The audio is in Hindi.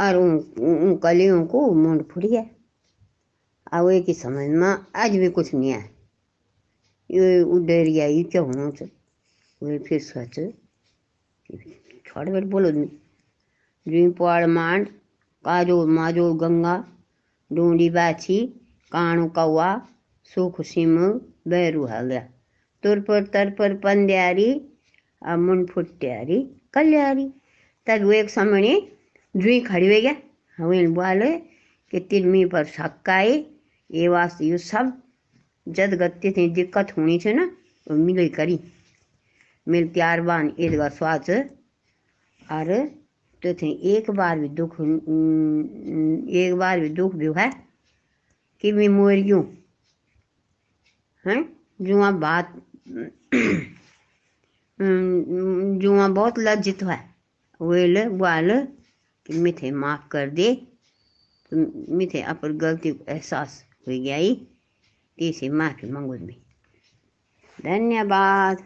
और उन कलियों को मुंड फुट गया। अब एक ही समझ में आज भी कुछ नहीं आया ये उधर गया ये क्या होना चाहिए वे फिर सोच? छोड़ बैठ बोलो जी। पहाड़ मांड, काजो माजो गंगा ढूंढी बाछी, काणू कौआ सुख सिम बैरू हाल्या तुर पर तर पर पंद्यारी मुंड फुट्यारी कल्यारी। तब एक समय जुई खड़ी हो। गया हवेन बोले कि तिरमी पर छक्काए ये वास्ते ये सब जद गति थी दिक्कत होनी थी ना वो मिल करी। मिल त्यार बान ईदगा स्वाच और तो थे एक बार भी दुख एक बार भी दुख भी है कि मैं मोर यूँ हैं? जुआ बात जुआ बहुत लज्जित है। वेल बोल कि मिथे माफ़ कर दे। तो मिथे अपन गलती को एहसास हो गया ही तीसरी माफ़ी मांगो में धन्यवाद।